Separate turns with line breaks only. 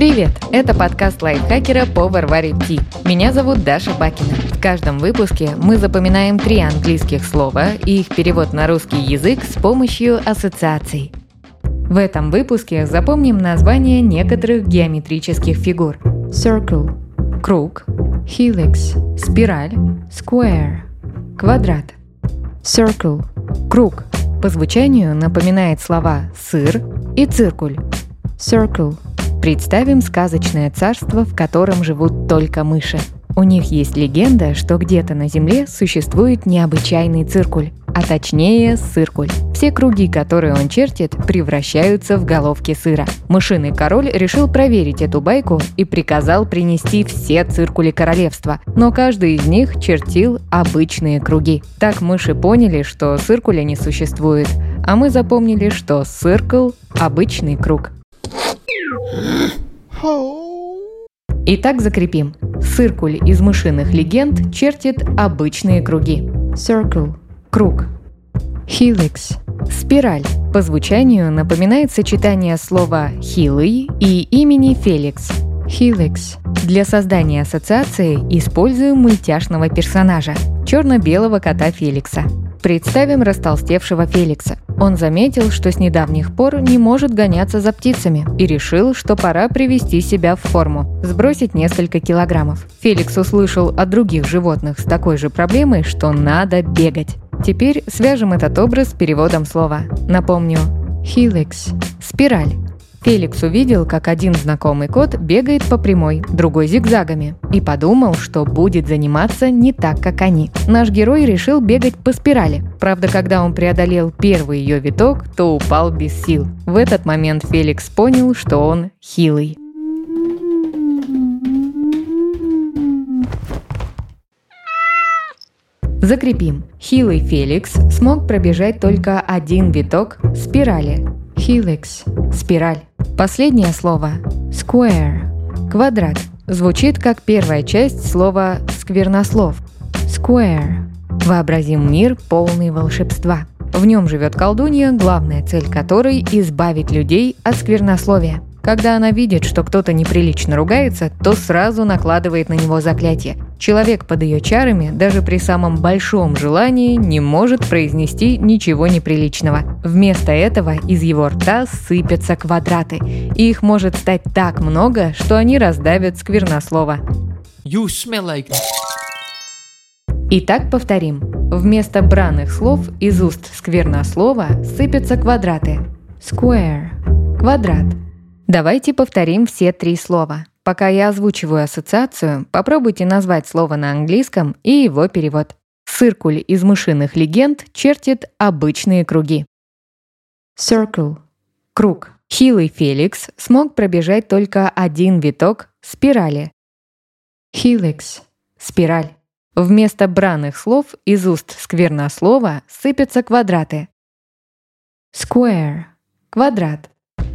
Привет! Это подкаст лайфхакера по Варваре Ти. Меня зовут Даша Бакина. В каждом выпуске мы запоминаем три английских слова и их перевод на русский язык с помощью ассоциаций. В этом выпуске запомним название некоторых геометрических фигур. Circle – круг, helix – спираль, square – квадрат. Circle – круг. По звучанию напоминает слова «сыр» и «циркуль». Circle – Представим сказочное царство, в котором живут только мыши. У них есть легенда, что где-то на Земле существует необычайный циркуль, а точнее сыркуль. Все круги, которые он чертит, превращаются в головки сыра. Мышиный король решил проверить эту байку и приказал принести все циркули королевства, но каждый из них чертил обычные круги. Так мыши поняли, что циркуля не существует, а мы запомнили, что циркл – обычный круг. Итак, закрепим. Циркуль из мышиных легенд чертит обычные круги. Circle – круг. Helix – спираль. По звучанию напоминает сочетание слова «хилый» и имени Феликс. Helix. Для создания ассоциации используем мультяшного персонажа – черно-белого кота Феликса. Представим растолстевшего Феликса. Он заметил, что с недавних пор не может гоняться за птицами и решил, что пора привести себя в форму, сбросить несколько килограммов. Феликс услышал от других животных с такой же проблемой, что надо бегать. Теперь свяжем этот образ с переводом слова. Напомню, helix – спираль, Феликс увидел, как один знакомый кот бегает по прямой, другой зигзагами, и подумал, что будет заниматься не так, как они. Наш герой решил бегать по спирали. Правда, когда он преодолел первый ее виток, то упал без сил. В этот момент Феликс понял, что он хилый. Закрепим. Хилый Феликс смог пробежать только один виток спирали. Helix – спираль. Последнее слово – square – квадрат. Звучит как первая часть слова «сквернослов». Square – вообразим мир, полный волшебства. В нем живет колдунья, главная цель которой – избавить людей от сквернословия – когда она видит, что кто-то неприлично ругается, то сразу накладывает на него заклятие. Человек под ее чарами даже при самом большом желании не может произнести ничего неприличного. Вместо этого из его рта сыпятся квадраты, и их может стать так много, что они раздавят сквернослова. You smell like... Итак, повторим. Вместо бранных слов из уст сквернослова сыпятся квадраты. Square – квадрат. Давайте повторим все три слова. Пока я озвучиваю ассоциацию, попробуйте назвать слово на английском и его перевод. Циркуль из мышиных легенд чертит обычные круги. Circle – круг. Хилый Феликс смог пробежать только один виток спирали. Helix – спираль. Вместо бранных слов из уст сквернослова сыпятся квадраты. Square – квадрат.